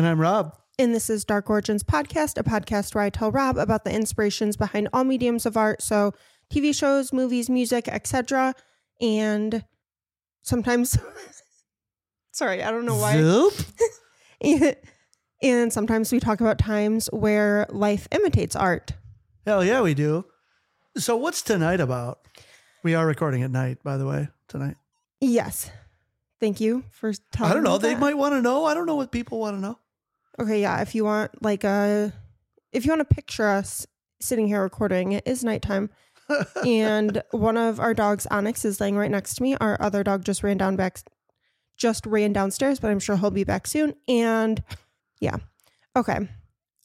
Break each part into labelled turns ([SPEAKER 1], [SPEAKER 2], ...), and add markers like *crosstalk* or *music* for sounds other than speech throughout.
[SPEAKER 1] And I'm Rob.
[SPEAKER 2] and this is Dark Origins Podcast, a podcast where I tell Rob about the inspirations behind all mediums of art, so TV shows, movies, music, etc. And sometimes, *laughs* sorry, I don't know why.
[SPEAKER 1] Zoop. *laughs*
[SPEAKER 2] And, sometimes we talk about times where life imitates art.
[SPEAKER 1] Hell yeah, we do. So what's tonight about? We are recording at night, by the way, tonight.
[SPEAKER 2] Yes. Thank you for telling
[SPEAKER 1] I don't know. They
[SPEAKER 2] that.
[SPEAKER 1] might want to know. I don't know what people want to know.
[SPEAKER 2] Okay, yeah. If you want, like, a, if you want to picture us sitting here recording, it is nighttime, and *laughs* one of our dogs, Onyx, is laying right next to me. Our other dog just ran down back, just ran downstairs, but I'm sure he'll be back soon. And yeah, okay.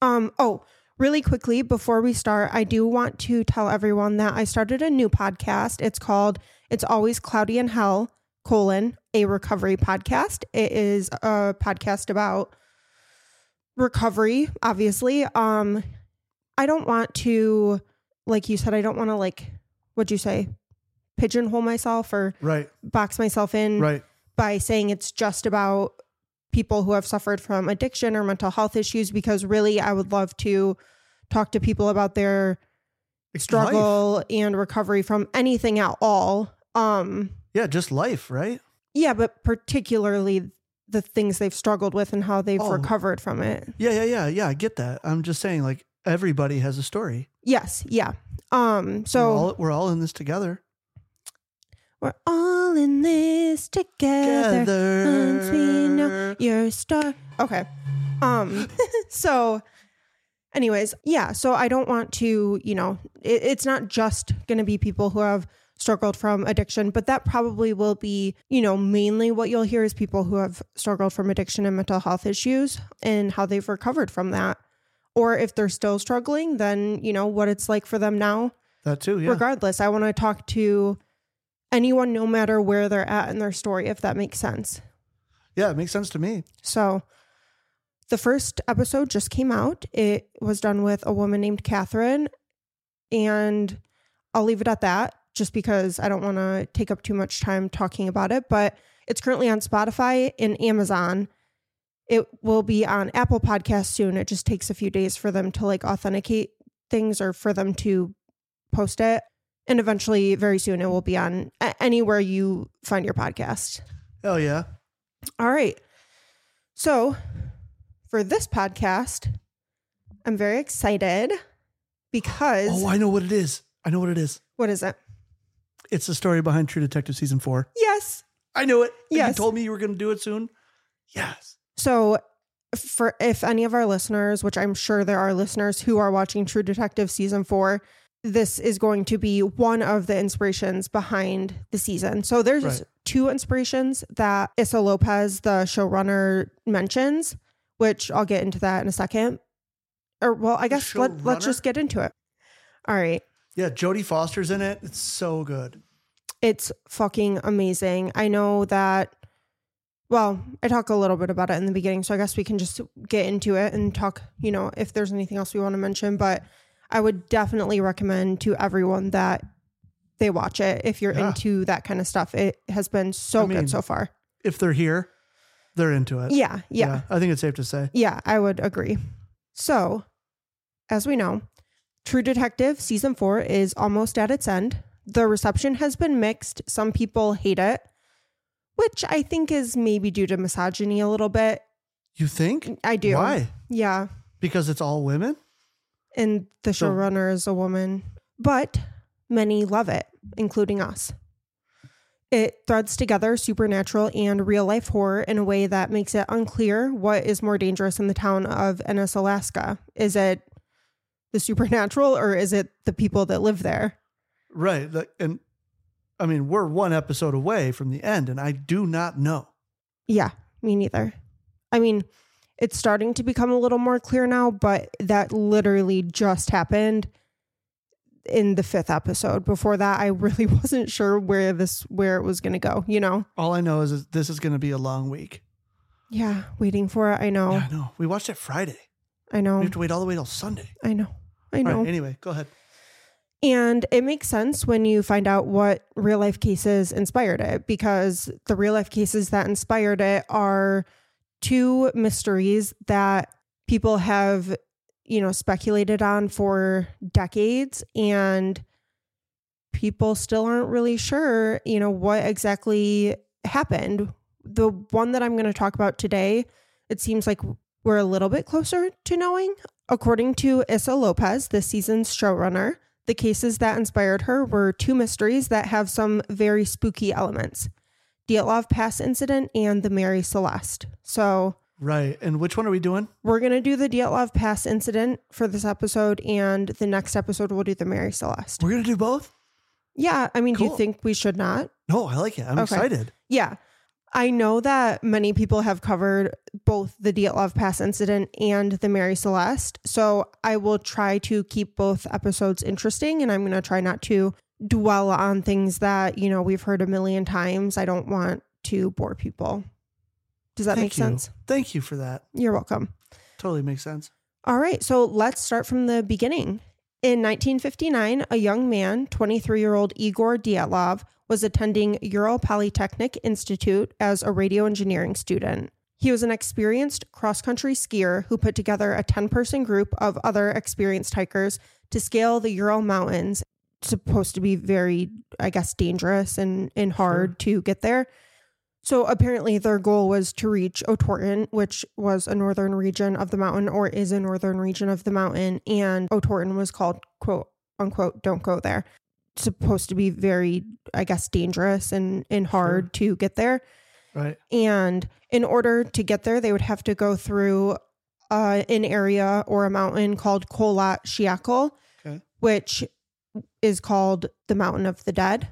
[SPEAKER 2] Um. Oh, really quickly before we start, I do want to tell everyone that I started a new podcast. It's called "It's Always Cloudy in Hell." colon a recovery podcast. It is a podcast about recovery, obviously. Um I don't want to like you said I don't want to like what'd you say? pigeonhole myself or
[SPEAKER 1] Right.
[SPEAKER 2] box myself in
[SPEAKER 1] Right.
[SPEAKER 2] by saying it's just about people who have suffered from addiction or mental health issues because really I would love to talk to people about their struggle and recovery from anything at all. Um
[SPEAKER 1] Yeah, just life, right?
[SPEAKER 2] yeah, but particularly the things they've struggled with and how they've
[SPEAKER 1] Oh.
[SPEAKER 2] recovered from it.
[SPEAKER 1] Yeah, yeah, yeah, yeah. I get that. I'm just saying, like everybody has a story.
[SPEAKER 2] Yes, yeah. Um so
[SPEAKER 1] we're all, we're all in this together.
[SPEAKER 2] we're all in this together. Once we know your star. Okay. Um *laughs* so anyways, yeah, so I don't want to, you know, it, it's not just going to be people who have struggled from addiction, but that probably will be, you know, mainly what you'll hear is people who have struggled from addiction and mental health issues and how they've recovered from that. Or if they're still struggling, then, you know, what it's like for them now.
[SPEAKER 1] That too. Yeah.
[SPEAKER 2] Regardless, I want to talk to anyone no matter where they're at in their story if that makes sense.
[SPEAKER 1] yeah, it makes sense to me.
[SPEAKER 2] So the first episode just came out. It was done with a woman named Catherine. And I'll leave it at that just because I don't want to take up too much time talking about it. But it's currently on Spotify and Amazon. It will be on Apple Podcasts soon. It just takes a few days for them to like authenticate things or for them to post it. And eventually, very soon, it will be on anywhere you find your podcast.
[SPEAKER 1] Hell yeah.
[SPEAKER 2] All right. So, for this podcast, I'm very excited because
[SPEAKER 1] Oh, I know what it is. I know what it is.
[SPEAKER 2] what is it?
[SPEAKER 1] It's the story behind True Detective season four.
[SPEAKER 2] Yes.
[SPEAKER 1] I knew it.
[SPEAKER 2] Yes.
[SPEAKER 1] You told me you were going to do it soon. Yes.
[SPEAKER 2] So, for if any of our listeners, which I'm sure there are listeners who are watching True Detective season 4, this is going to be one of the inspirations behind the season. So there's
[SPEAKER 1] Right.
[SPEAKER 2] two inspirations that Issa Lopez, the showrunner, mentions, which I'll get into that in a second. Or well, I guess let, let's just get into it. All right.
[SPEAKER 1] Yeah, Jodie Foster's in it. It's so good.
[SPEAKER 2] It's fucking amazing. I know that well, I talk a little bit about it in the beginning, so I guess we can just get into it and talk, you know, if there's anything else we want to mention. But I would definitely recommend to everyone that they watch it if you're
[SPEAKER 1] Yeah.
[SPEAKER 2] into that kind of stuff. It has been so
[SPEAKER 1] I mean,
[SPEAKER 2] good so far.
[SPEAKER 1] If they're here, they're into it.
[SPEAKER 2] Yeah, yeah,
[SPEAKER 1] I think it's safe to say.
[SPEAKER 2] yeah, I would agree. So, as we know, True Detective season four is almost at its end. The reception has been mixed. Some people hate it, which I think is maybe due to misogyny a little bit.
[SPEAKER 1] You think?
[SPEAKER 2] I do.
[SPEAKER 1] Why?
[SPEAKER 2] Yeah.
[SPEAKER 1] Because it's all women?
[SPEAKER 2] And the
[SPEAKER 1] So-
[SPEAKER 2] showrunner is a woman, but many love it, including us. It threads together supernatural and real life horror in a way that makes it unclear what is more dangerous in the town of Ennis, Alaska. Is it the supernatural or is it the people that live there?
[SPEAKER 1] Right. And I mean, we're one episode away from the end, and I do not know.
[SPEAKER 2] Yeah, me neither. I mean, it's starting to become a little more clear now, but that literally just happened in the fifth episode. Before that, I really *laughs* wasn't sure where this where it was going to go, you know.
[SPEAKER 1] All I know is that this is going to be a long week.
[SPEAKER 2] Yeah, waiting for it. I know.
[SPEAKER 1] Yeah, I know. We watched it Friday.
[SPEAKER 2] I know.
[SPEAKER 1] We have to wait all the way till Sunday.
[SPEAKER 2] I know. I know.
[SPEAKER 1] right, anyway, go ahead.
[SPEAKER 2] And it makes sense when you find out what real life cases inspired it because the real life cases that inspired it are two mysteries that people have, you know, speculated on for decades and people still aren't really sure, you know, what exactly happened. The one that I'm going to talk about today, it seems like we're a little bit closer to knowing. According to Issa Lopez, this season's showrunner, the cases that inspired her were two mysteries that have some very spooky elements Dyatlov Pass incident and the Mary Celeste. So
[SPEAKER 1] Right. And which one are we doing?
[SPEAKER 2] we're going to do the Dyatlov Pass incident for this episode, and the next episode we'll do the Mary Celeste.
[SPEAKER 1] We're going to do both?
[SPEAKER 2] Yeah, I mean, do you think we should not?
[SPEAKER 1] No, I like it. I'm
[SPEAKER 2] Okay.
[SPEAKER 1] excited.
[SPEAKER 2] Yeah. I know that many people have covered both the Dyatlov Pass incident and the Mary Celeste. So I will try to keep both episodes interesting and I'm going to try not to dwell on things that, you know, we've heard a million times. I don't want to bore people. Does that
[SPEAKER 1] Thank
[SPEAKER 2] make
[SPEAKER 1] you.
[SPEAKER 2] sense?
[SPEAKER 1] Thank you for that.
[SPEAKER 2] You're welcome.
[SPEAKER 1] Totally makes sense.
[SPEAKER 2] All right, so let's start from the beginning. In 1959, a young man, 23 year old Igor Dyatlov, was attending Ural Polytechnic Institute as a radio engineering student. He was an experienced cross country skier who put together a 10 person group of other experienced hikers to scale the Ural Mountains. Supposed to be very, I guess, dangerous and, and hard to get there. So apparently, their goal was to reach Otorten, which was a northern region of the mountain or is a northern region of the mountain. And Otorten was called, quote unquote, don't go there. Supposed to be very, I guess, dangerous and, and hard to get there.
[SPEAKER 1] Right.
[SPEAKER 2] And in order to get there, they would have to go through uh, an area or a mountain called Kholat Syakhl,
[SPEAKER 1] Okay.
[SPEAKER 2] which is called the Mountain of the Dead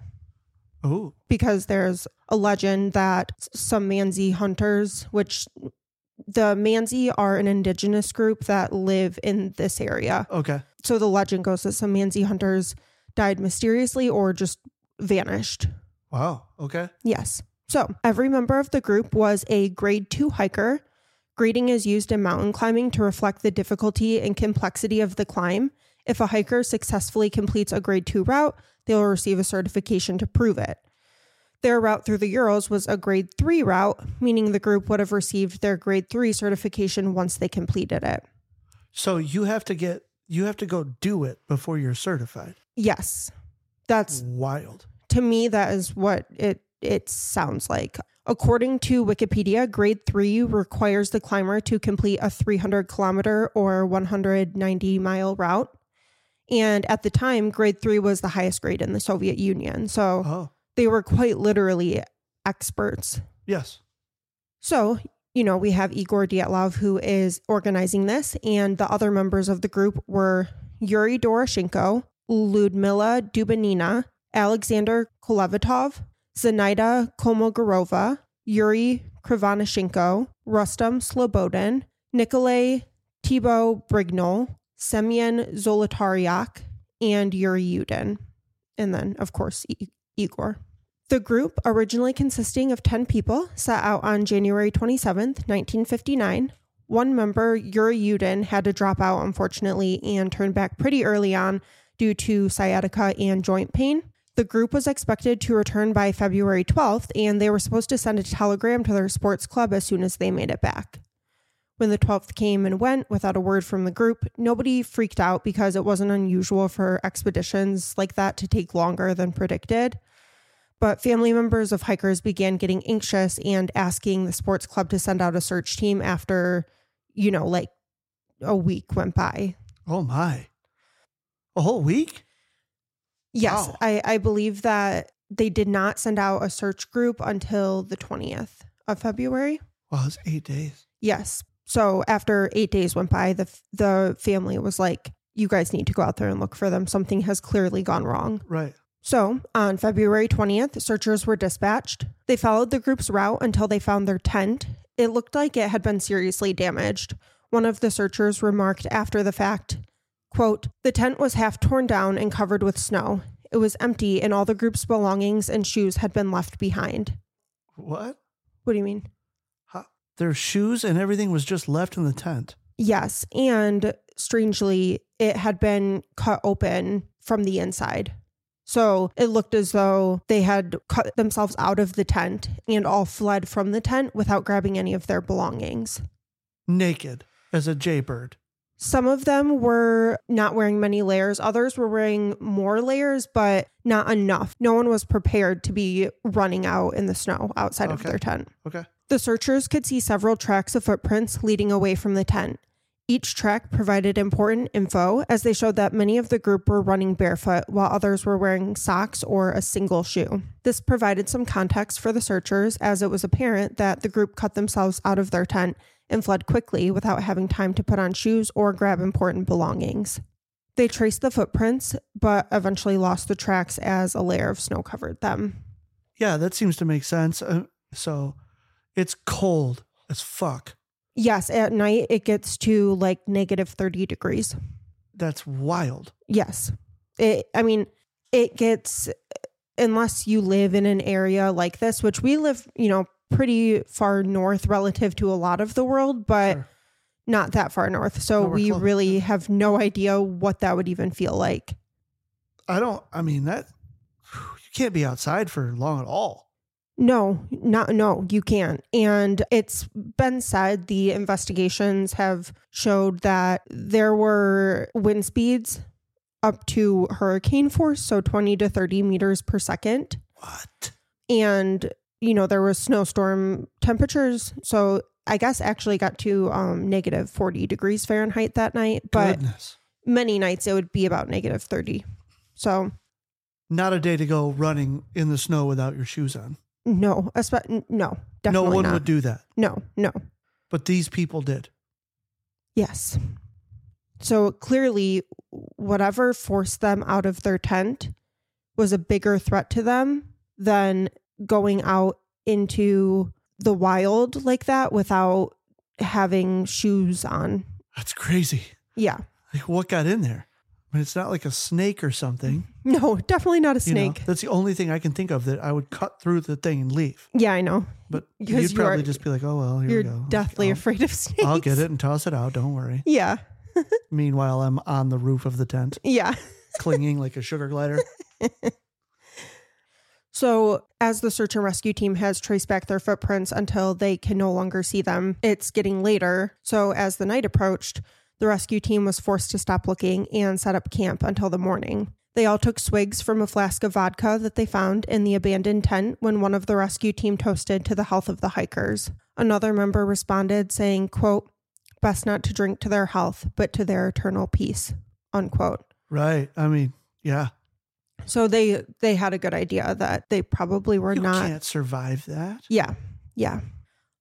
[SPEAKER 1] Oh,
[SPEAKER 2] because there's a legend that some Mansi hunters, which the Mansi are an indigenous group that live in this area.
[SPEAKER 1] okay.
[SPEAKER 2] So the legend goes that some Mansi hunters died mysteriously or just vanished.
[SPEAKER 1] Wow. Okay.
[SPEAKER 2] Yes. So every member of the group was a grade two hiker. Grading is used in mountain climbing to reflect the difficulty and complexity of the climb. If a hiker successfully completes a grade two route, they will receive a certification to prove it. Their route through the Urals was a grade three route, meaning the group would have received their grade three certification once they completed it.
[SPEAKER 1] So you have to get, you have to go do it before you're certified.
[SPEAKER 2] Yes. That's
[SPEAKER 1] Wild.
[SPEAKER 2] to me that is what it it sounds like according to wikipedia grade 3 requires the climber to complete a 300 kilometer or 190 mile route and at the time grade 3 was the highest grade in the soviet union so
[SPEAKER 1] Oh,
[SPEAKER 2] they were quite literally experts
[SPEAKER 1] yes.
[SPEAKER 2] so you know we have igor dyatlov who is organizing this and the other members of the group were yuri doroshenko ludmila dubinina Alexander Kolevatov, Zenaida Kolmogorova, Yuri Krivanashenko, Rustam Slobodin, Nikolay Thibaut Brignol, Semyon Zolotaryov, and Yuri Yudin. And then, of course, I- Igor. The group, originally consisting of 10 people, set out on January 27th, 1959. One member, Yuri Yudin, had to drop out, unfortunately, and turned back pretty early on due to sciatica and joint pain. The group was expected to return by February 12th, and they were supposed to send a telegram to their sports club as soon as they made it back. When the 12th came and went without a word from the group, nobody freaked out because it wasn't unusual for expeditions like that to take longer than predicted. But family members of hikers began getting anxious and asking the sports club to send out a search team after, you know, like a week went by.
[SPEAKER 1] Oh my. A whole week?
[SPEAKER 2] Yes,
[SPEAKER 1] Wow.
[SPEAKER 2] I, I believe that they did not send out a search group until the 20th of February.
[SPEAKER 1] Wow, it's eight days.
[SPEAKER 2] Yes. So after eight days went by, the the family was like, "You guys need to go out there and look for them. Something has clearly gone wrong."
[SPEAKER 1] Right.
[SPEAKER 2] So on February twentieth, searchers were dispatched. They followed the group's route until they found their tent. It looked like it had been seriously damaged. One of the searchers remarked after the fact, "Quote: The tent was half torn down and covered with snow. It was empty, and all the group's belongings and shoes had been left behind."
[SPEAKER 1] What?
[SPEAKER 2] What do you mean?
[SPEAKER 1] Their shoes and everything was just left in the tent.
[SPEAKER 2] Yes. And strangely, it had been cut open from the inside. So it looked as though they had cut themselves out of the tent and all fled from the tent without grabbing any of their belongings.
[SPEAKER 1] Naked as a jaybird.
[SPEAKER 2] Some of them were not wearing many layers, others were wearing more layers, but not enough. No one was prepared to be running out in the snow outside of their tent.
[SPEAKER 1] Okay.
[SPEAKER 2] The searchers could see several tracks of footprints leading away from the tent. Each track provided important info as they showed that many of the group were running barefoot while others were wearing socks or a single shoe. This provided some context for the searchers as it was apparent that the group cut themselves out of their tent and fled quickly without having time to put on shoes or grab important belongings. They traced the footprints, but eventually lost the tracks as a layer of snow covered them.
[SPEAKER 1] Yeah, that seems to make sense. Uh, so it's cold as fuck.
[SPEAKER 2] Yes, at night it gets to like negative 30 degrees.
[SPEAKER 1] That's wild.
[SPEAKER 2] Yes. It I mean, it gets unless you live in an area like this, which we live, you know, pretty far north relative to a lot of the world, but
[SPEAKER 1] Sure.
[SPEAKER 2] not that far north. So
[SPEAKER 1] No, we're close.
[SPEAKER 2] really have no idea what that would even feel like.
[SPEAKER 1] I don't, I mean, that, you can't be outside for long at all.
[SPEAKER 2] No, not no, you can't. And it's been said the investigations have showed that there were wind speeds up to hurricane force, so 20 to 30 meters per second.
[SPEAKER 1] What?
[SPEAKER 2] And, you know, there was snowstorm temperatures. So I guess actually got to um, negative 40 degrees Fahrenheit that night, but
[SPEAKER 1] Goodness.
[SPEAKER 2] many nights it would be about negative 30. So
[SPEAKER 1] Not a day to go running in the snow without your shoes on.
[SPEAKER 2] no, espe- no, definitely
[SPEAKER 1] no one
[SPEAKER 2] not.
[SPEAKER 1] would do that.
[SPEAKER 2] No, no.
[SPEAKER 1] But these people did.
[SPEAKER 2] Yes. So clearly, whatever forced them out of their tent was a bigger threat to them than going out into the wild like that without having shoes on.
[SPEAKER 1] That's crazy.
[SPEAKER 2] Yeah.
[SPEAKER 1] Like, what got in there? I mean, it's not like a snake or something. *laughs*
[SPEAKER 2] No, definitely not a
[SPEAKER 1] you know?
[SPEAKER 2] snake.
[SPEAKER 1] that's the only thing I can think of that I would cut through the thing and leave.
[SPEAKER 2] Yeah, I know.
[SPEAKER 1] But *laughs* you'd probably just be like, oh, well, here
[SPEAKER 2] You're
[SPEAKER 1] we go.
[SPEAKER 2] deathly
[SPEAKER 1] I'll,
[SPEAKER 2] afraid of *laughs* snakes.
[SPEAKER 1] I'll get it and toss it out. Don't worry.
[SPEAKER 2] Yeah.
[SPEAKER 1] Meanwhile, I'm on the roof of the tent,
[SPEAKER 2] Yeah.
[SPEAKER 1] clinging like a sugar glider.
[SPEAKER 2] So, as the search and rescue team has traced back their footprints until they can no longer see them, it's getting later. So, as the night approached, the rescue team was forced to stop looking and set up camp until the morning. They all took swigs from a flask of vodka that they found in the abandoned tent when one of the rescue team toasted to the health of the hikers. Another member responded saying, quote, best not to drink to their health, but to their eternal peace, unquote.
[SPEAKER 1] Right. I mean, yeah.
[SPEAKER 2] So they they had a good idea that they probably were
[SPEAKER 1] you
[SPEAKER 2] not
[SPEAKER 1] can't survive that.
[SPEAKER 2] Yeah, yeah.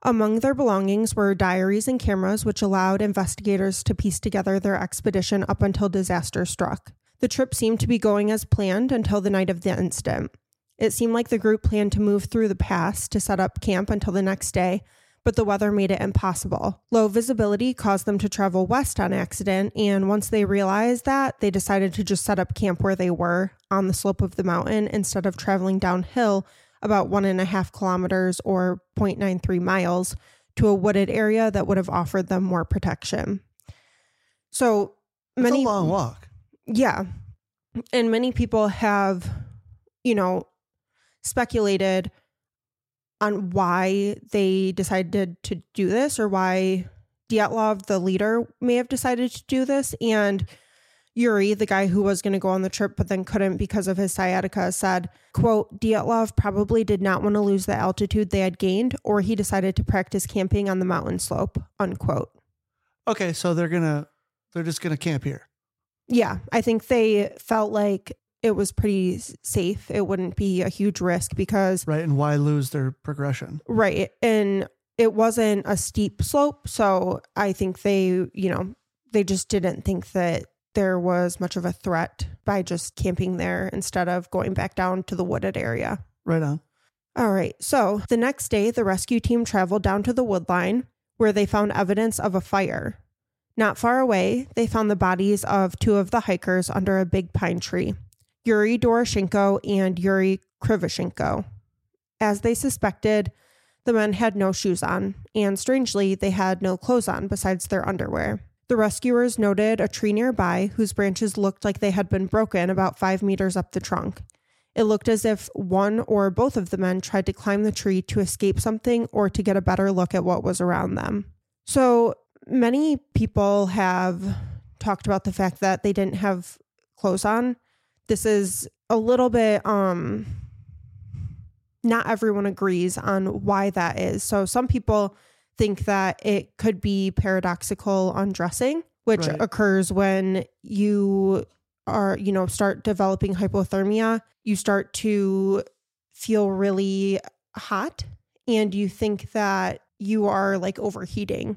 [SPEAKER 2] Among their belongings were diaries and cameras, which allowed investigators to piece together their expedition up until disaster struck. The trip seemed to be going as planned until the night of the incident. It seemed like the group planned to move through the pass to set up camp until the next day, but the weather made it impossible. Low visibility caused them to travel west on accident, and once they realized that, they decided to just set up camp where they were on the slope of the mountain instead of traveling downhill about one and a half kilometers or 0.93 miles, to a wooded area that would have offered them more protection. So
[SPEAKER 1] It's
[SPEAKER 2] many
[SPEAKER 1] a long walk.
[SPEAKER 2] yeah. And many people have, you know, speculated on why they decided to do this or why Dyatlov, the leader, may have decided to do this. And Yuri, the guy who was going to go on the trip but then couldn't because of his sciatica, said, quote, Dyatlov probably did not want to lose the altitude they had gained, or he decided to practice camping on the mountain slope, unquote.
[SPEAKER 1] Okay, so they're gonna they're just gonna camp here.
[SPEAKER 2] Yeah, I think they felt like it was pretty safe. It wouldn't be a huge risk because,
[SPEAKER 1] Right. And why lose their progression?
[SPEAKER 2] right, and it wasn't a steep slope. So I think they, you know, they just didn't think that there was much of a threat by just camping there instead of going back down to the wooded area.
[SPEAKER 1] Right on.
[SPEAKER 2] All right. So the next day, the rescue team traveled down to the wood line where they found evidence of a fire. Not far away, they found the bodies of two of the hikers under a big pine tree Yuri Doroshenko and Yuri Krivoshenko. As they suspected, the men had no shoes on, and strangely, they had no clothes on besides their underwear. The rescuers noted a tree nearby whose branches looked like they had been broken about five meters up the trunk. It looked as if one or both of the men tried to climb the tree to escape something or to get a better look at what was around them. So many people have talked about the fact that they didn't have clothes on. This is a little bit um not everyone agrees on why that is. So some people think that it could be paradoxical undressing, which
[SPEAKER 1] Right.
[SPEAKER 2] occurs when you are, you know, start developing hypothermia, you start to feel really hot and you think that you are like overheating.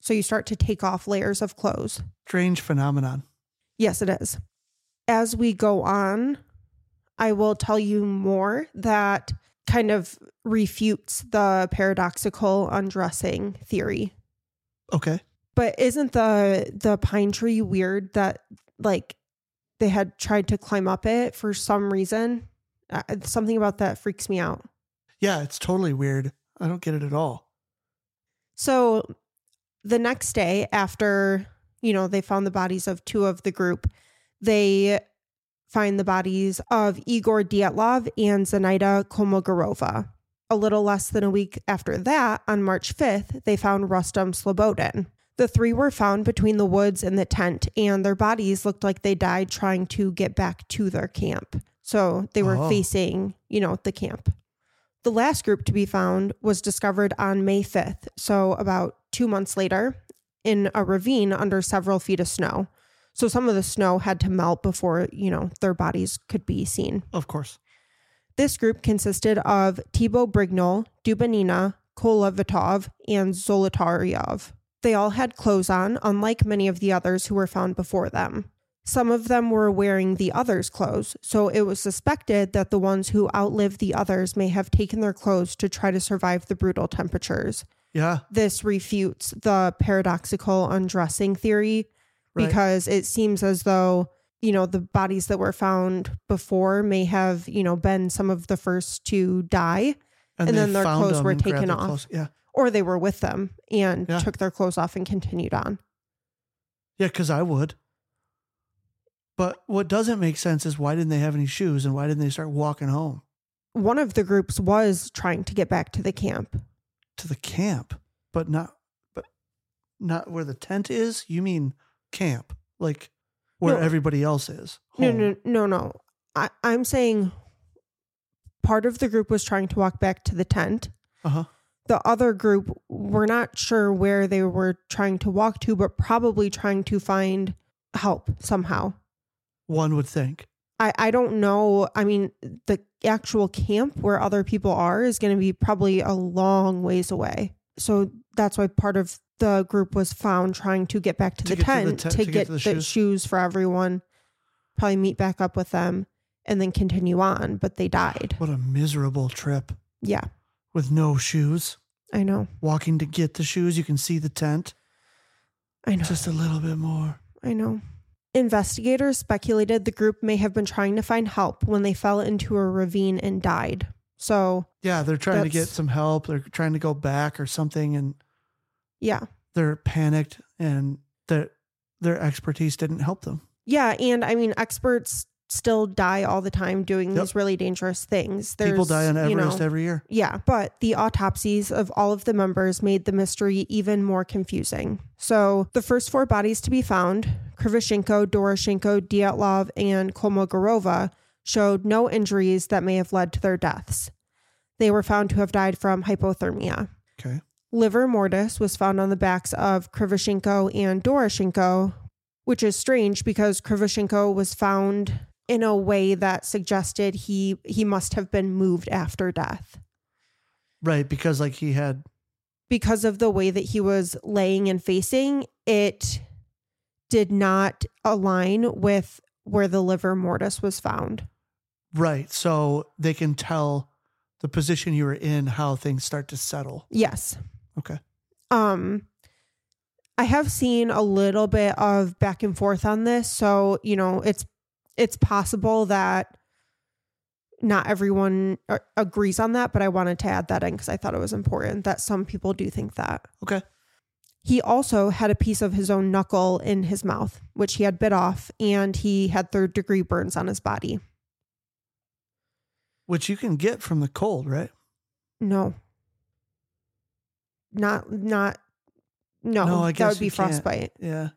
[SPEAKER 2] So you start to take off layers of clothes.
[SPEAKER 1] Strange phenomenon.
[SPEAKER 2] Yes, it is. As we go on, I will tell you more that kind of refutes the paradoxical undressing theory.
[SPEAKER 1] Okay.
[SPEAKER 2] But isn't the the pine tree weird that like they had tried to climb up it for some reason? Uh, something about that freaks me out.
[SPEAKER 1] Yeah, it's totally weird. I don't get it at all.
[SPEAKER 2] So the next day, after, you know, they found the bodies of two of the group, they find the bodies of Igor Dyatlov and Zenaida Kolmogorova. A little less than a week after that, on March 5th, they found Rustam Slobodin. The three were found between the woods and the tent, and their bodies looked like they died trying to get back to their camp. So they were
[SPEAKER 1] Oh.
[SPEAKER 2] facing, you know, the camp. The last group to be found was discovered on May 5th, so about two months later, in a ravine under several feet of snow. So some of the snow had to melt before, you know, their bodies could be seen.
[SPEAKER 1] Of course.
[SPEAKER 2] This group consisted of Thibaut Brignol, Dubinina, Kolevatov, and Zolotaryov. They all had clothes on, unlike many of the others who were found before them. Some of them were wearing the others' clothes, so it was suspected that the ones who outlived the others may have taken their clothes to try to survive the brutal temperatures.
[SPEAKER 1] Yeah.
[SPEAKER 2] This refutes the paradoxical undressing theory
[SPEAKER 1] Right.
[SPEAKER 2] because it seems as though, you know, the bodies that were found before may have, you know, been some of the first to die and
[SPEAKER 1] they
[SPEAKER 2] then their clothes were taken off.
[SPEAKER 1] clothes. Yeah.
[SPEAKER 2] or they were with them and
[SPEAKER 1] Yeah.
[SPEAKER 2] took their clothes off and continued on.
[SPEAKER 1] Yeah, because I would. But what doesn't make sense is why didn't they have any shoes and why didn't they start walking home
[SPEAKER 2] One of the groups was trying to get back to the camp.
[SPEAKER 1] to the camp, but not, but not where the tent is? You mean camp, like where
[SPEAKER 2] No.
[SPEAKER 1] everybody else is?
[SPEAKER 2] No,
[SPEAKER 1] home.
[SPEAKER 2] no, no, no. I, I'm saying part of the group was trying to walk back to the tent.
[SPEAKER 1] Uh-huh.
[SPEAKER 2] The other group, we're not sure where they were trying to walk to, but probably trying to find help somehow.
[SPEAKER 1] One would think.
[SPEAKER 2] I, I don't know. I mean, the actual camp where other people are is going to be probably a long ways away. So that's why part of the group was found trying to get back to,
[SPEAKER 1] To
[SPEAKER 2] the,
[SPEAKER 1] get to the
[SPEAKER 2] tent
[SPEAKER 1] tent-
[SPEAKER 2] to,
[SPEAKER 1] to get
[SPEAKER 2] get, the shoes.
[SPEAKER 1] shoes.
[SPEAKER 2] for everyone, probably meet back up with them and then continue on. But they died.
[SPEAKER 1] What a miserable trip
[SPEAKER 2] Yeah,
[SPEAKER 1] with no shoes.
[SPEAKER 2] I know.
[SPEAKER 1] Walking to get the shoes, you can see the tent
[SPEAKER 2] I know.
[SPEAKER 1] just a little bit more.
[SPEAKER 2] I know. Investigators speculated the group may have been trying to find help when they fell into a ravine and died. So
[SPEAKER 1] Yeah, they're trying to get some help. They're trying to go back or something, and
[SPEAKER 2] yeah.
[SPEAKER 1] they're panicked, and their their expertise didn't help them.
[SPEAKER 2] Yeah. And I mean, experts still die all the time doing
[SPEAKER 1] Yep.
[SPEAKER 2] these really dangerous things.
[SPEAKER 1] People die on
[SPEAKER 2] you
[SPEAKER 1] Everest
[SPEAKER 2] know-
[SPEAKER 1] every year.
[SPEAKER 2] Yeah, but the autopsies of all of the members made the mystery even more confusing. So, the first four bodies to be found, Krivoshenko, Doroshenko, Dyatlov, and Kolmogorova, showed no injuries that may have led to their deaths. They were found to have died from hypothermia.
[SPEAKER 1] Okay.
[SPEAKER 2] Livor mortis was found on the backs of Krivoshenko and Doroshenko, which is strange because Krivoshenko was found in a way that suggested he he must have been moved after death
[SPEAKER 1] Right, because like he had
[SPEAKER 2] because of the way that he was laying and facing, it did not align with where the livor mortis was found.
[SPEAKER 1] right, so they can tell the position you were in how things start to settle.
[SPEAKER 2] Yes.
[SPEAKER 1] Okay.
[SPEAKER 2] Um I have seen a little bit of back and forth on this, so you know, it's it's possible that not everyone uh, agrees on that, but I wanted to add that in because I thought it was important that some people do think that.
[SPEAKER 1] Okay.
[SPEAKER 2] He also had a piece of his own knuckle in his mouth, which he had bit off, and he had third degree burns on his body.
[SPEAKER 1] Which you can get from the cold, right?
[SPEAKER 2] No. Not, not, no,
[SPEAKER 1] No, I
[SPEAKER 2] that would be
[SPEAKER 1] you can't.
[SPEAKER 2] frostbite.
[SPEAKER 1] Yeah.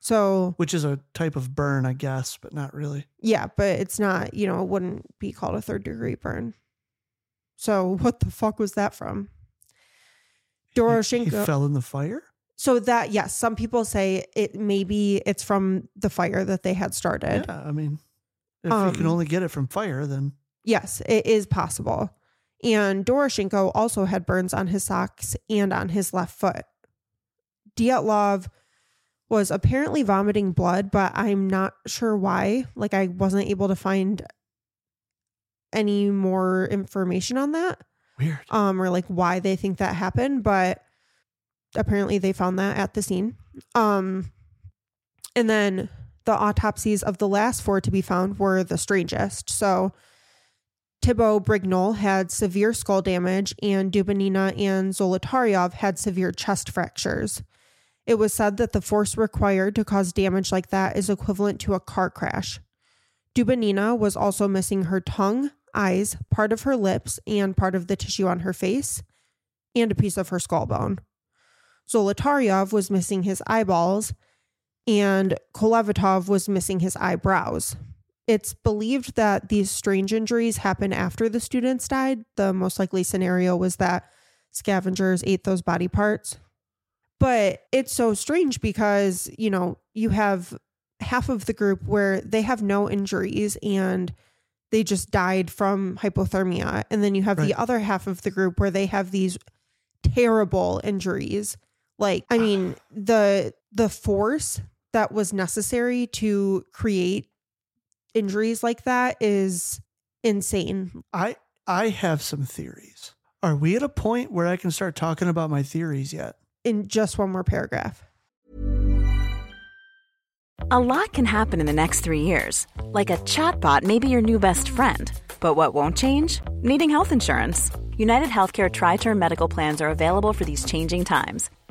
[SPEAKER 2] So,
[SPEAKER 1] Which is a type of burn, I guess, but not really.
[SPEAKER 2] yeah, but it's not, you know, it wouldn't be called a third degree burn. So, *laughs* what the fuck was that from?
[SPEAKER 1] He-
[SPEAKER 2] Doroshenko.
[SPEAKER 1] He fell in the fire?
[SPEAKER 2] so, that, yes, some people say it maybe it's from the fire that they had started.
[SPEAKER 1] Yeah, I mean, if you can
[SPEAKER 2] Um,
[SPEAKER 1] only get it from fire, then
[SPEAKER 2] Yes, it is possible. And Doroshenko also had burns on his socks and on his left foot. Dyatlov was apparently vomiting blood, but I'm not sure why. Like, I wasn't able to find any more information on that,
[SPEAKER 1] weird.
[SPEAKER 2] um, or like why they think that happened. But apparently, they found that at the scene. Um, and then the autopsies of the last four to be found were the strangest. So, Thibaut Brignol had severe skull damage, and Dubinina and Zolotaryov had severe chest fractures. It was said that the force required to cause damage like that is equivalent to a car crash. Dubinina was also missing her tongue, eyes, part of her lips, and part of the tissue on her face, and a piece of her skull bone. Zolotaryov was missing his eyeballs, and Kolevatov was missing his eyebrows. It's believed that these strange injuries happened after the students died. The most likely scenario was that scavengers ate those body parts. But it's so strange because, you know, you have half of the group where they have no injuries and they just died from hypothermia. And then you have the other half of the group where they have these terrible injuries. Like, I mean, the the force that was necessary to create injuries like that is insane.
[SPEAKER 1] I I have some theories. Are we at a point where I can start talking about my theories yet?
[SPEAKER 2] In just one more paragraph.
[SPEAKER 3] A lot can happen in the next three years. Like a chatbot may be your new best friend. But what won't change? Needing health insurance. United Healthcare Tri Term Medical Plans are available for these changing times.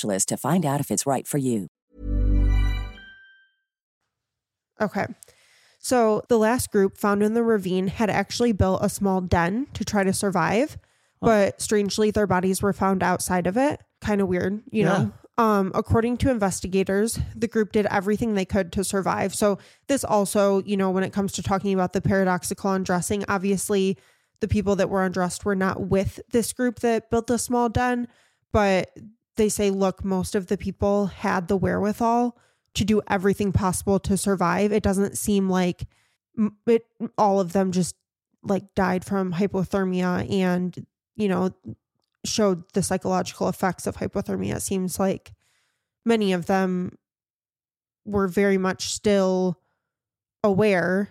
[SPEAKER 4] to find out if it's right for you.
[SPEAKER 2] Okay. So the last group found in the ravine had actually built a small den to try to survive, but strangely their bodies were found outside of it. Kind of weird, you know. Um according to investigators, the group did everything they could to survive. So this also, you know, when it comes to talking about the paradoxical undressing, obviously the people that were undressed were not with this group that built a small den, but they say look, most of the people had the wherewithal to do everything possible to survive. It doesn't seem like it all of them just like died from hypothermia and you know showed the psychological effects of hypothermia. It seems like many of them were very much still aware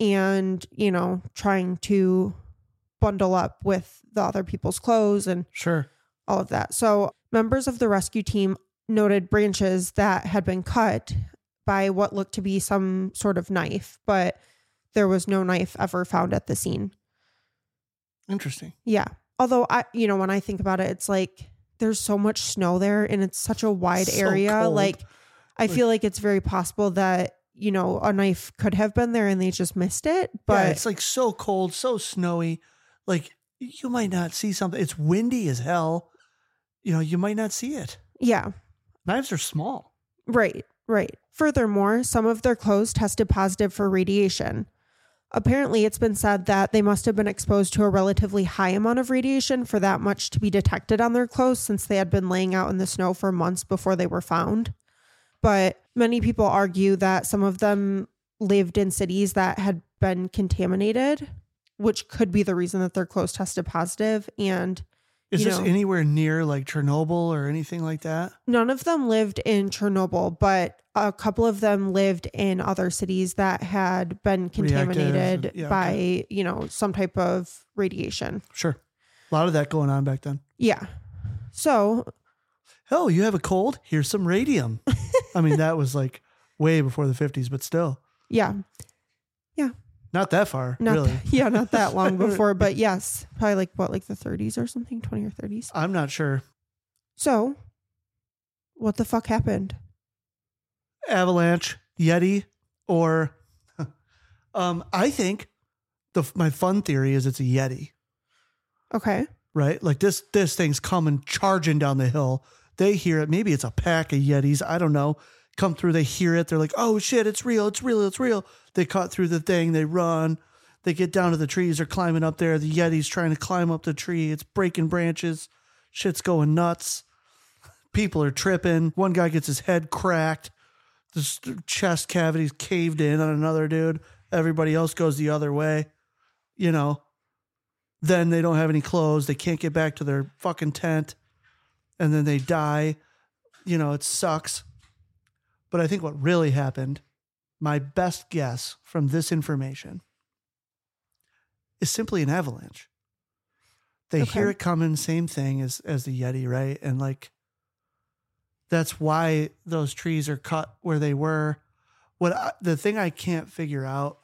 [SPEAKER 2] and you know trying to bundle up with the other people's clothes and
[SPEAKER 1] Sure.
[SPEAKER 2] all of that. So, members of the rescue team noted branches that had been cut by what looked to be some sort of knife, but there was no knife ever found at the scene.
[SPEAKER 1] Interesting.
[SPEAKER 2] Yeah. Although I, you know, when I think about it, it's like there's so much snow there and it's such a wide
[SPEAKER 1] So
[SPEAKER 2] area.
[SPEAKER 1] cold.
[SPEAKER 2] Like I feel like it's very possible that, you know, a knife could have been there and they just missed it. But
[SPEAKER 1] yeah, it's like so cold, so snowy. Like you might not see something. It's windy as hell. You know, you might not see it.
[SPEAKER 2] yeah.
[SPEAKER 1] Knives are small.
[SPEAKER 2] Right, right. Furthermore, some of their clothes tested positive for radiation. Apparently, it's been said that they must have been exposed to a relatively high amount of radiation for that much to be detected on their clothes since they had been laying out in the snow for months before they were found. But many people argue that some of them lived in cities that had been contaminated, which could be the reason that their clothes tested positive. And
[SPEAKER 1] Is
[SPEAKER 2] you
[SPEAKER 1] this
[SPEAKER 2] know,
[SPEAKER 1] anywhere near like Chernobyl or anything like that?
[SPEAKER 2] None of them lived in Chernobyl, but a couple of them lived in other cities that had been contaminated
[SPEAKER 1] yeah,
[SPEAKER 2] by, you know, some type of radiation.
[SPEAKER 1] Sure. A lot of that going on back then.
[SPEAKER 2] Yeah. So,
[SPEAKER 1] Oh, you have a cold? Here's some radium. *laughs* I mean, that was like way before the 50s, but still
[SPEAKER 2] Yeah. yeah.
[SPEAKER 1] Not that far,
[SPEAKER 2] Not
[SPEAKER 1] really.
[SPEAKER 2] that- yeah, not that long *laughs* before, but yes, probably like what, like the 30s or something, 20 or 30s.
[SPEAKER 1] I'm not sure.
[SPEAKER 2] So, what the fuck happened?
[SPEAKER 1] Avalanche, Yeti, or *laughs* um, I think the my fun theory is it's a Yeti.
[SPEAKER 2] Okay.
[SPEAKER 1] right? Like this this thing's coming charging down the hill. They hear it. Maybe it's a pack of Yetis. I don't know. Come through, they hear it. They're like, oh shit, it's real, it's real, it's real. They cut through the thing, they run. They get down to the trees, they're climbing up there. The Yeti's trying to climb up the tree. It's breaking branches. Shit's going nuts. People are tripping. One guy gets his head cracked. The chest cavity's caved in on another dude. Everybody else goes the other way. You know, then they don't have any clothes. They can't get back to their fucking tent. And then they die. You know, it sucks. But I think what really happened, my best guess from this information, is simply an avalanche. They
[SPEAKER 2] Okay.
[SPEAKER 1] hear it coming, same thing as as the Yeti, right? And like that's why those trees are cut where they were. What I, the thing I can't figure out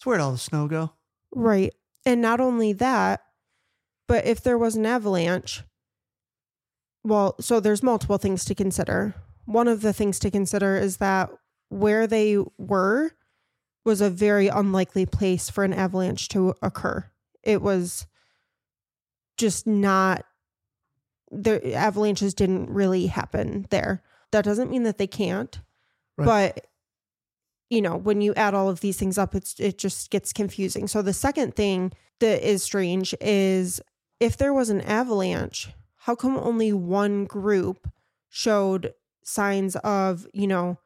[SPEAKER 1] is where'd all the snow go?
[SPEAKER 2] Right. And not only that, but if there was an avalanche, well, so there's multiple things to consider. One of the things to consider is that where they were was a very unlikely place for an avalanche to occur. It was just not the avalanches didn't really happen there. That doesn't mean that they can't.
[SPEAKER 1] Right.
[SPEAKER 2] But you know, when you add all of these things up, it's it just gets confusing. So the second thing that is strange is if there was an avalanche, how come only one group showed signs of, you know,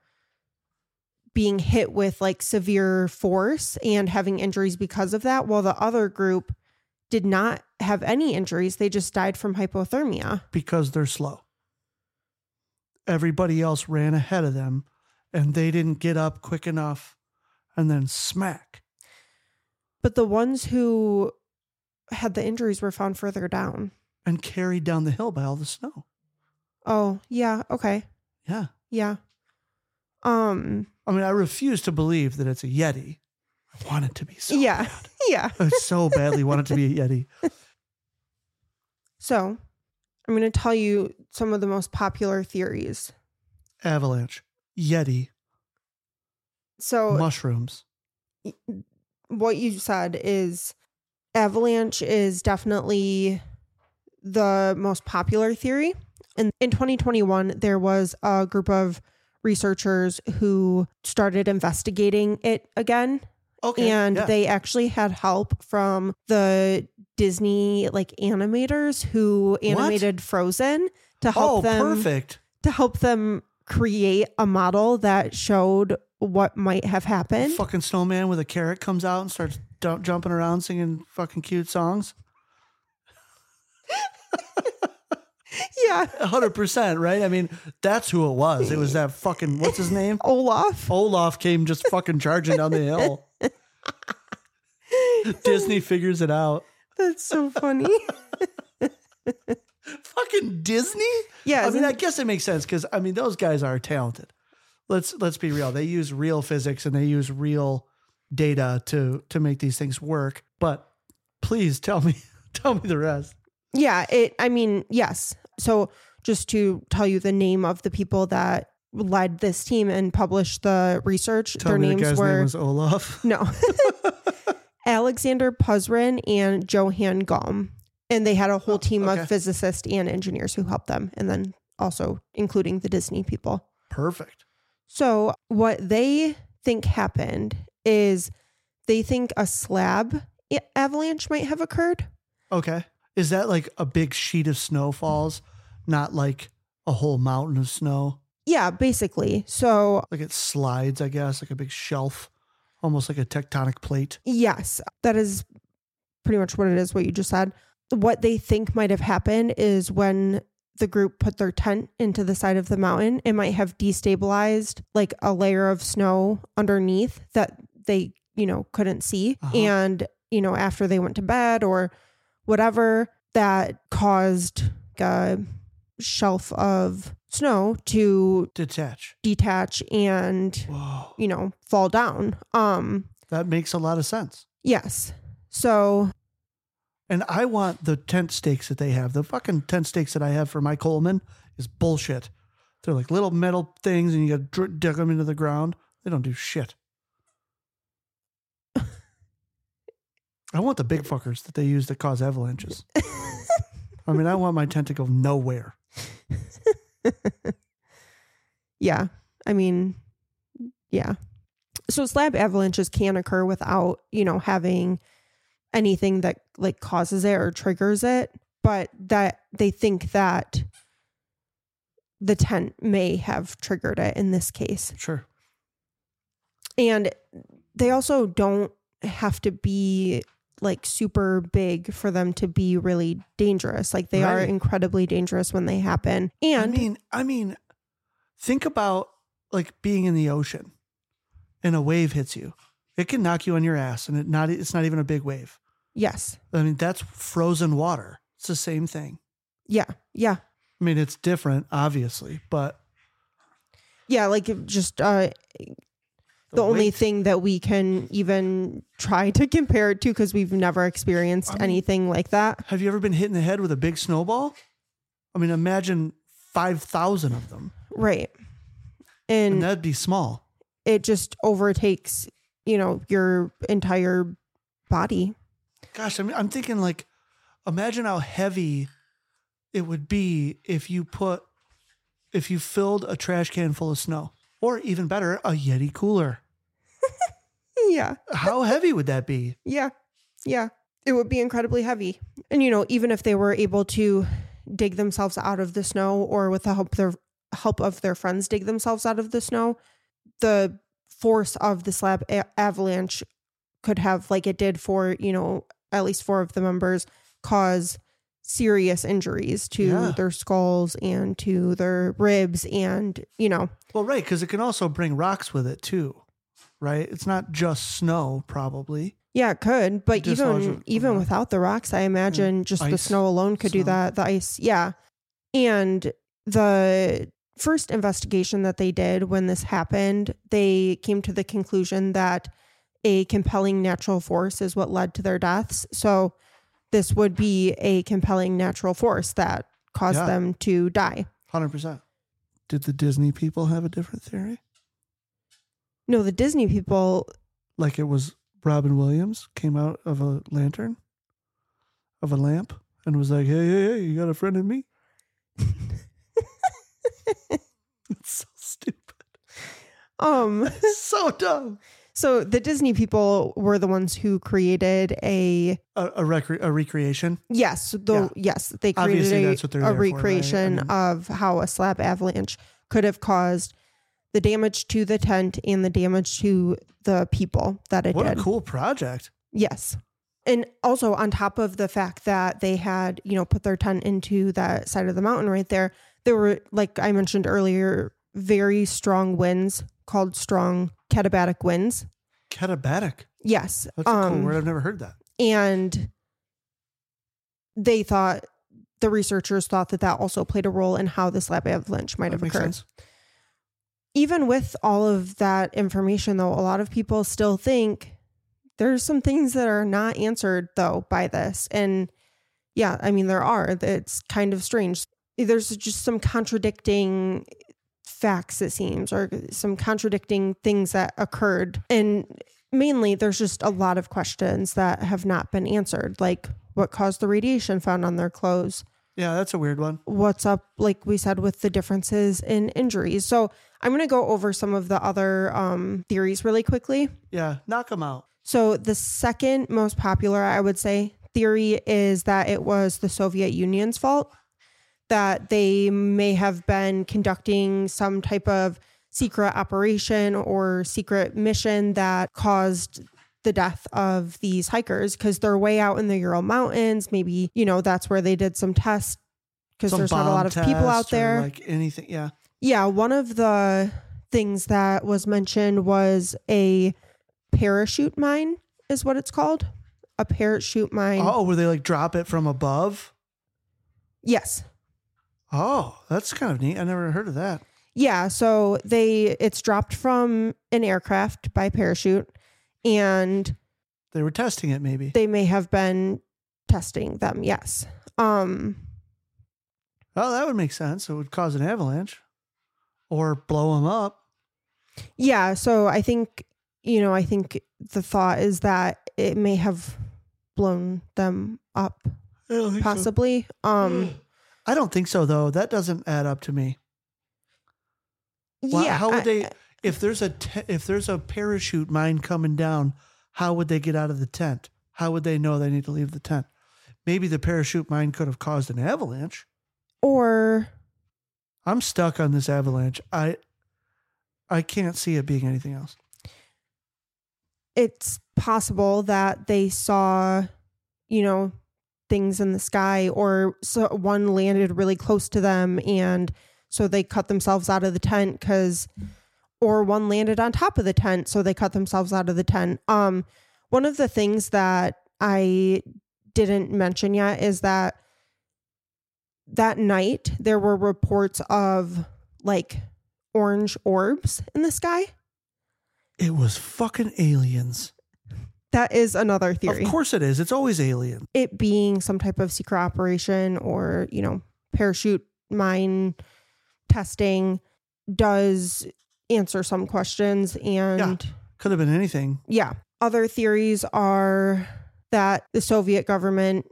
[SPEAKER 2] being hit with like severe force and having injuries because of that, while the other group did not have any injuries. They just died from hypothermia.
[SPEAKER 1] because they're slow. Everybody else ran ahead of them and they didn't get up quick enough and then smack.
[SPEAKER 2] But the ones who had the injuries were found further down.
[SPEAKER 1] and carried down the hill by all the snow.
[SPEAKER 2] Oh, yeah. Okay.
[SPEAKER 1] Yeah.
[SPEAKER 2] Yeah. Um,
[SPEAKER 1] I mean, I refuse to believe that it's a Yeti. I want it to be so
[SPEAKER 2] yeah.
[SPEAKER 1] bad. *laughs*
[SPEAKER 2] Yeah.
[SPEAKER 1] I so badly want it to be a Yeti.
[SPEAKER 2] So I'm going to tell you some of the most popular theories.
[SPEAKER 1] Avalanche, Yeti,
[SPEAKER 2] So
[SPEAKER 1] mushrooms.
[SPEAKER 2] what you said is avalanche is definitely the most popular theory. And in 2021, there was a group of researchers who started investigating it again.
[SPEAKER 1] Okay.
[SPEAKER 2] and
[SPEAKER 1] yeah.
[SPEAKER 2] they actually had help from the Disney like animators who animated Frozen to help
[SPEAKER 1] Oh,
[SPEAKER 2] them
[SPEAKER 1] perfect.
[SPEAKER 2] to help them create a model that showed what might have happened.
[SPEAKER 1] Fucking snowman with a carrot comes out and starts jumping around singing fucking cute songs. *laughs*
[SPEAKER 2] Yeah.
[SPEAKER 1] 100%, right? I mean, that's who it was. It was that fucking, what's his name? *laughs*
[SPEAKER 2] Olaf.
[SPEAKER 1] Olaf came just fucking charging down the hill. *laughs* Disney figures it out.
[SPEAKER 2] That's so funny. *laughs*
[SPEAKER 1] Fucking Disney?
[SPEAKER 2] Yeah,
[SPEAKER 1] I mean, I guess it makes sense because I mean those guys are talented. Let's let's be real. They use real physics and they use real data to to make these things work. But please tell me tell me the rest.
[SPEAKER 2] Yeah, it I mean, yes. So just to tell you the name of the people that led this team and published the research,
[SPEAKER 1] Tell
[SPEAKER 2] their
[SPEAKER 1] me
[SPEAKER 2] names
[SPEAKER 1] the
[SPEAKER 2] were
[SPEAKER 1] name was Olaf. *laughs*
[SPEAKER 2] No. *laughs* Alexander Puzrin and Johan Gaume. And they had a whole oh, team
[SPEAKER 1] Oh, okay.
[SPEAKER 2] of physicists and engineers who helped them, and then also including the Disney people.
[SPEAKER 1] Perfect.
[SPEAKER 2] So, what they think happened is they think a slab avalanche might have occurred.
[SPEAKER 1] Okay. Is that like a big sheet of snow falls, not like a whole mountain of snow?
[SPEAKER 2] Yeah, basically. So,
[SPEAKER 1] Like it slides, I guess, like a big shelf, almost like a tectonic plate.
[SPEAKER 2] yes, that is pretty much what it is, what you just said. What they think might have happened is when the group put their tent into the side of the mountain, it might have destabilized like a layer of snow underneath that they, you know, couldn't see.
[SPEAKER 1] Uh-huh.
[SPEAKER 2] And, you know, after they went to bed or whatever, that caused a shelf of snow to
[SPEAKER 1] Detach.
[SPEAKER 2] detach and,
[SPEAKER 1] Whoa.
[SPEAKER 2] you know, fall down. Um,
[SPEAKER 1] That makes a lot of sense.
[SPEAKER 2] yes. So
[SPEAKER 1] And I want the tent stakes that they have. The fucking tent stakes that I have for my Coleman is bullshit. They're like little metal things and you got to dr- dig them into the ground. They don't do shit. I want the big fuckers that they use that cause avalanches. I mean, I want my tent to go nowhere. *laughs*
[SPEAKER 2] Yeah. I mean, yeah. So slab avalanches can occur without, you know, having anything that like causes it or triggers it, but that they think that the tent may have triggered it in this case.
[SPEAKER 1] Sure.
[SPEAKER 2] And they also don't have to be like super big for them to be really dangerous. Like they are incredibly dangerous when they happen. And
[SPEAKER 1] I mean, I mean, think about like being in the ocean and a wave hits you. It can knock you on your ass and it not it's not even a big wave.
[SPEAKER 2] yes.
[SPEAKER 1] I mean, that's frozen water. It's the same thing.
[SPEAKER 2] Yeah. Yeah.
[SPEAKER 1] I mean, it's different, obviously, but
[SPEAKER 2] Yeah, like just uh the, only thing that we can even try to compare it to because we've never experienced
[SPEAKER 1] I mean-
[SPEAKER 2] anything like that.
[SPEAKER 1] Have you ever been hit in the head with a big snowball? I mean, imagine 5,000 of them,
[SPEAKER 2] Right.
[SPEAKER 1] and
[SPEAKER 2] And
[SPEAKER 1] that'd be small.
[SPEAKER 2] it just overtakes, you know, your entire body.
[SPEAKER 1] Gosh, I mean, I'm thinking like, imagine how heavy it would be if you put, if you filled a trash can full of snow, or even better, a Yeti cooler. *laughs*
[SPEAKER 2] Yeah.
[SPEAKER 1] How heavy would that be?
[SPEAKER 2] Yeah. Yeah. It would be incredibly heavy. And you know, even if they were able to dig themselves out of the snow or with the help of their help of their friends dig themselves out of the snow, the force of the slab a- avalanche could have like it did for, you know, at least four of the members cause serious injuries to
[SPEAKER 1] Yeah.
[SPEAKER 2] their skulls and to their ribs and you know
[SPEAKER 1] Well, right, because it can also bring rocks with it too, right? It's not just snow, probably.
[SPEAKER 2] yeah it could but
[SPEAKER 1] Just
[SPEAKER 2] even
[SPEAKER 1] also-
[SPEAKER 2] even without the rocks i imagine just the snow alone could do that the ice yeah and the first investigation that they did when this happened they came to the conclusion that a compelling natural force is what led to their deaths so this would be a compelling natural force that caused
[SPEAKER 1] Yeah.
[SPEAKER 2] them to die
[SPEAKER 1] Hundred percent. Did the Disney people have a different theory?
[SPEAKER 2] no the disney people
[SPEAKER 1] Like it was Robin Williams came out of a lantern, of a lamp, and was like, "Hey, hey, hey, you got a friend in me." *laughs* *laughs* it's so stupid.
[SPEAKER 2] um *laughs*
[SPEAKER 1] so dumb.
[SPEAKER 2] So the disney people were the ones who created a
[SPEAKER 1] A, a, recre- a recreation.
[SPEAKER 2] Yes, though yes, they
[SPEAKER 1] Obviously,
[SPEAKER 2] created
[SPEAKER 1] they're
[SPEAKER 2] a, a
[SPEAKER 1] for, right? I
[SPEAKER 2] recreation
[SPEAKER 1] mean-
[SPEAKER 2] of how a slab avalanche could have caused the damage to the tent and the damage to the people that it
[SPEAKER 1] What
[SPEAKER 2] did.
[SPEAKER 1] What a cool project.
[SPEAKER 2] Yes. And also on top of the fact that they had, you know, put their tent into that side of the mountain right there, there were like I mentioned earlier, very strong winds called strong katabatic winds.
[SPEAKER 1] Katabatic.
[SPEAKER 2] Yes.
[SPEAKER 1] That's a cool
[SPEAKER 2] um,
[SPEAKER 1] word. I've never heard that.
[SPEAKER 2] and they thought the researchers thought that that also played a role in how the slab avalanche might
[SPEAKER 1] That
[SPEAKER 2] have occurred.
[SPEAKER 1] sense.
[SPEAKER 2] Even with all of that information, though, a lot of people still think there's some things that are not answered, though, by this. And yeah, I mean, there are. It's kind of strange. There's just some contradicting facts, it seems, or some contradicting things that occurred. And mainly, there's just a lot of questions that have not been answered, like what caused the radiation found on their clothes?
[SPEAKER 1] Yeah, that's a weird one.
[SPEAKER 2] what's up, like we said, with the differences in injuries. So I'm going to go over some of the other um, theories really quickly.
[SPEAKER 1] Yeah, knock them out.
[SPEAKER 2] So the second most popular, I would say, theory is that it was the Soviet Union's fault, that they may have been conducting some type of secret operation or secret mission that caused the death of these hikers because they're way out in the Ural Mountains. Maybe, you know, that's where they did some tests because there's not a lot of people out there.
[SPEAKER 1] Like anything. Yeah.
[SPEAKER 2] Yeah, one of the things that was mentioned was a parachute mine, is what it's called. A parachute mine.
[SPEAKER 1] Oh, where they like drop it from above?
[SPEAKER 2] Yes.
[SPEAKER 1] Oh, that's kind of neat. I never heard of that.
[SPEAKER 2] Yeah, so they it's dropped from an aircraft by parachute and
[SPEAKER 1] They were testing it, maybe.
[SPEAKER 2] they may have been testing them. Yes. Um
[SPEAKER 1] oh, that would make sense. It would cause an avalanche or blow them up.
[SPEAKER 2] yeah, so I think you know, I think the thought is that it may have blown them up
[SPEAKER 1] think so.
[SPEAKER 2] possibly. Um
[SPEAKER 1] I don't think so, though. That doesn't add up to me. Why-
[SPEAKER 2] yeah,
[SPEAKER 1] how would
[SPEAKER 2] I-
[SPEAKER 1] they? If there's a te- if there's a parachute mine coming down, how would they get out of the tent? How would they know they need to leave the tent? Maybe the parachute mine could have caused an avalanche.
[SPEAKER 2] or
[SPEAKER 1] I'm stuck on this avalanche. I I can't see it being anything else.
[SPEAKER 2] it's possible that they saw, you know, things in the sky or so one landed really close to them and so they cut themselves out of the tent cuz or one landed on top of the tent so they cut themselves out of the tent. Um one of the things that I didn't mention yet is that that night there were reports of like orange orbs in the sky.
[SPEAKER 1] It was fucking aliens.
[SPEAKER 2] That is another theory.
[SPEAKER 1] Of course it is. It's always alien.
[SPEAKER 2] It being some type of secret operation or, you know, parachute mine testing does answer some questions. And
[SPEAKER 1] Could have been anything.
[SPEAKER 2] yeah, other theories are that the Soviet government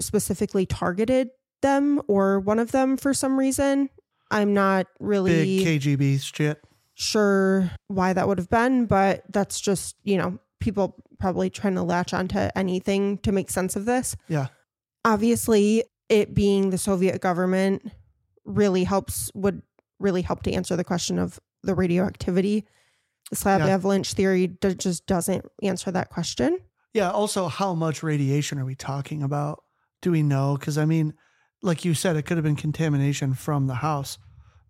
[SPEAKER 2] specifically targeted them or one of them for some reason. I'm not really
[SPEAKER 1] Big KGB shit.
[SPEAKER 2] sure why that would have been, but that's just, you know, people probably trying to latch onto anything to make sense of this.
[SPEAKER 1] Yeah.
[SPEAKER 2] Obviously, it being the Soviet government really helps, would really help to answer the question of the radioactivity. The slab
[SPEAKER 1] Yeah.
[SPEAKER 2] avalanche theory d- just doesn't answer that question.
[SPEAKER 1] Yeah. Also, how much radiation are we talking about? Do we know? Because I mean, like you said, it could have been contamination from the house,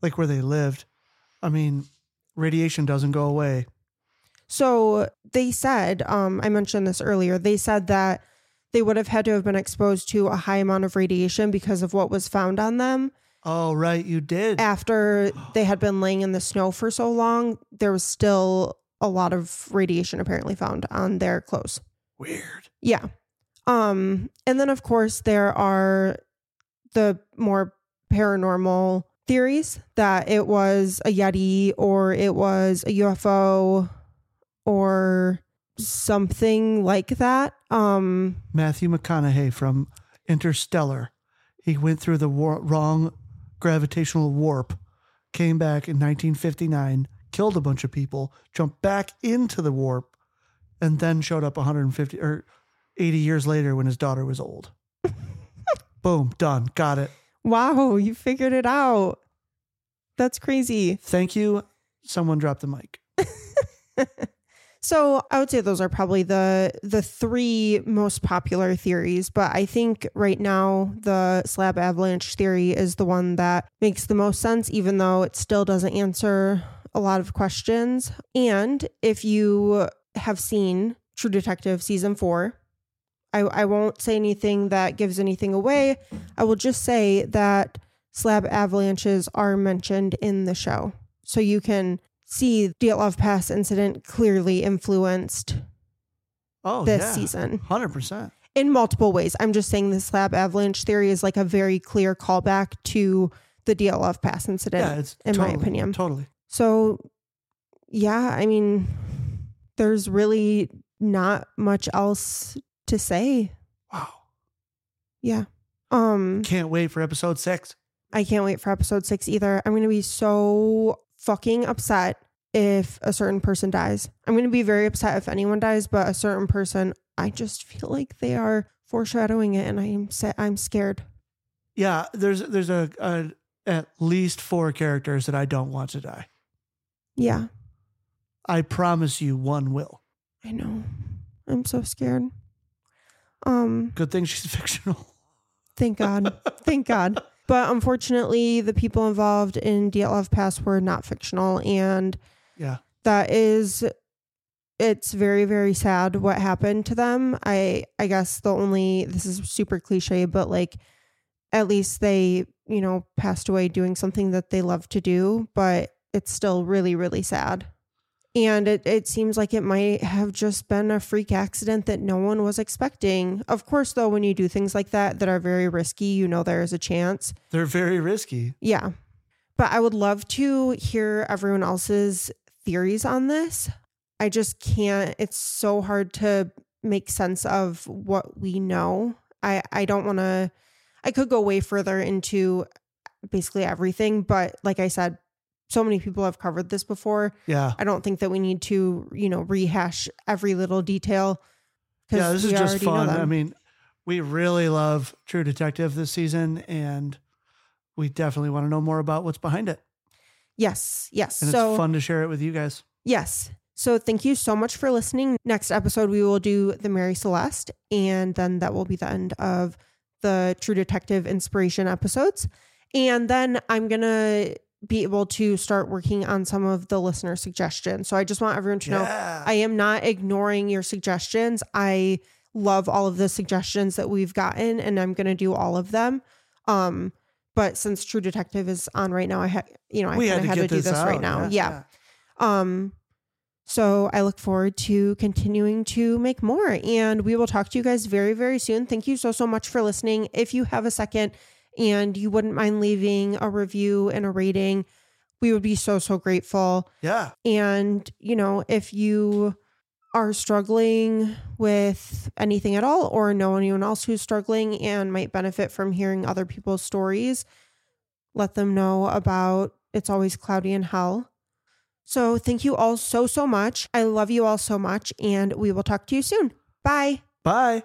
[SPEAKER 1] like where they lived. I mean, radiation doesn't go away.
[SPEAKER 2] So they said, um, I mentioned this earlier, they said that they would have had to have been exposed to a high amount of radiation because of what was found on them.
[SPEAKER 1] Oh, right, you did.
[SPEAKER 2] After *gasps* they had been laying in the snow for so long, there was still a lot of radiation apparently found on their clothes.
[SPEAKER 1] Weird.
[SPEAKER 2] Yeah. Um, and then of course there are the more paranormal theories that it was a Yeti or it was a UFO or something like that. Um,
[SPEAKER 1] Matthew McConaughey from Interstellar. He went through the war- wrong gravitational warp, came back in 1959, killed a bunch of people, jumped back into the warp, and then showed up 150 or 80 years later when his daughter was old. *laughs* Boom, done. Got it.
[SPEAKER 2] wow, you figured it out. That's crazy.
[SPEAKER 1] Thank you. Someone dropped the mic. *laughs*
[SPEAKER 2] So I would say those are probably the the three most popular theories, but I think right now the slab avalanche theory is the one that makes the most sense, even though it still doesn't answer a lot of questions. And if you have seen True Detective season four, I, I won't say anything that gives anything away. I will just say that slab avalanches are mentioned in the show. So you can see the Dyatlov Pass incident clearly influenced
[SPEAKER 1] Oh,
[SPEAKER 2] this
[SPEAKER 1] yeah.
[SPEAKER 2] season
[SPEAKER 1] 100%.
[SPEAKER 2] in multiple ways. I'm just saying the slab avalanche theory is like a very clear callback to the Dyatlov pass incident,
[SPEAKER 1] Yeah, it's
[SPEAKER 2] in my
[SPEAKER 1] totally-
[SPEAKER 2] opinion.
[SPEAKER 1] Totally.
[SPEAKER 2] So, yeah, I mean, there's really not much else to say.
[SPEAKER 1] Wow.
[SPEAKER 2] Yeah. Um,
[SPEAKER 1] Can't wait for episode six.
[SPEAKER 2] I can't wait for episode six either. I'm going to be so fucking upset if a certain person dies. I'm going to be very upset if anyone dies, but a certain person, I just feel like they are foreshadowing it, and I'm sa- I'm scared.
[SPEAKER 1] Yeah, there's there's a, a at least four characters that I don't want to die.
[SPEAKER 2] Yeah,
[SPEAKER 1] I promise you, one will.
[SPEAKER 2] I know. I'm so scared. Um,
[SPEAKER 1] Good thing she's *laughs* fictional.
[SPEAKER 2] thank God, thank God. But unfortunately, the people involved in Dyatlov Pass were not fictional, and
[SPEAKER 1] Yeah.
[SPEAKER 2] that is it's very very sad what happened to them i i guess the only this is super cliche but like at least they you know passed away doing something that they love to do but it's still really really sad and it, it seems like it might have just been a freak accident that no one was expecting of course though when you do things like that that are very risky you know there is a chance
[SPEAKER 1] They're very risky.
[SPEAKER 2] yeah. But I would love to hear everyone else's theories on this. I just can't. It's so hard to make sense of what we know. I, I don't want to, I could go way further into basically everything, but like I said, so many people have covered this before.
[SPEAKER 1] Yeah.
[SPEAKER 2] I don't think that we need to, you know, rehash every little detail.
[SPEAKER 1] Yeah, this is just fun. I mean, we really love True Detective this season, and we definitely want to know more about what's behind it.
[SPEAKER 2] yes, yes.
[SPEAKER 1] And
[SPEAKER 2] so
[SPEAKER 1] it's fun to share it with you guys.
[SPEAKER 2] Yes. So thank you so much for listening. Next episode, we will do the Mary Celeste, and then that will be the end of the True Detective inspiration episodes. And then I'm going to be able to start working on some of the listener suggestions. So I just want everyone to know
[SPEAKER 1] Yeah.
[SPEAKER 2] I am not ignoring your suggestions. I love all of the suggestions that we've gotten, and I'm going to do all of them. Um, but since True Detective is on right now, I had you know I kind
[SPEAKER 1] had
[SPEAKER 2] of
[SPEAKER 1] to
[SPEAKER 2] had to do this right
[SPEAKER 1] out.
[SPEAKER 2] now. yeah. Um, so I look forward to continuing to make more and we will talk to you guys very, very soon. Thank you so, so much for listening. If you have a second and you wouldn't mind leaving a review and a rating, we would be so, so grateful.
[SPEAKER 1] Yeah.
[SPEAKER 2] And, you know, if you are struggling with anything at all or know anyone else who's struggling and might benefit from hearing other people's stories, let them know about It's Always Cloudy in Hell. So thank you all so, so much. I love you all so much, and we will talk to you soon. Bye.
[SPEAKER 1] Bye.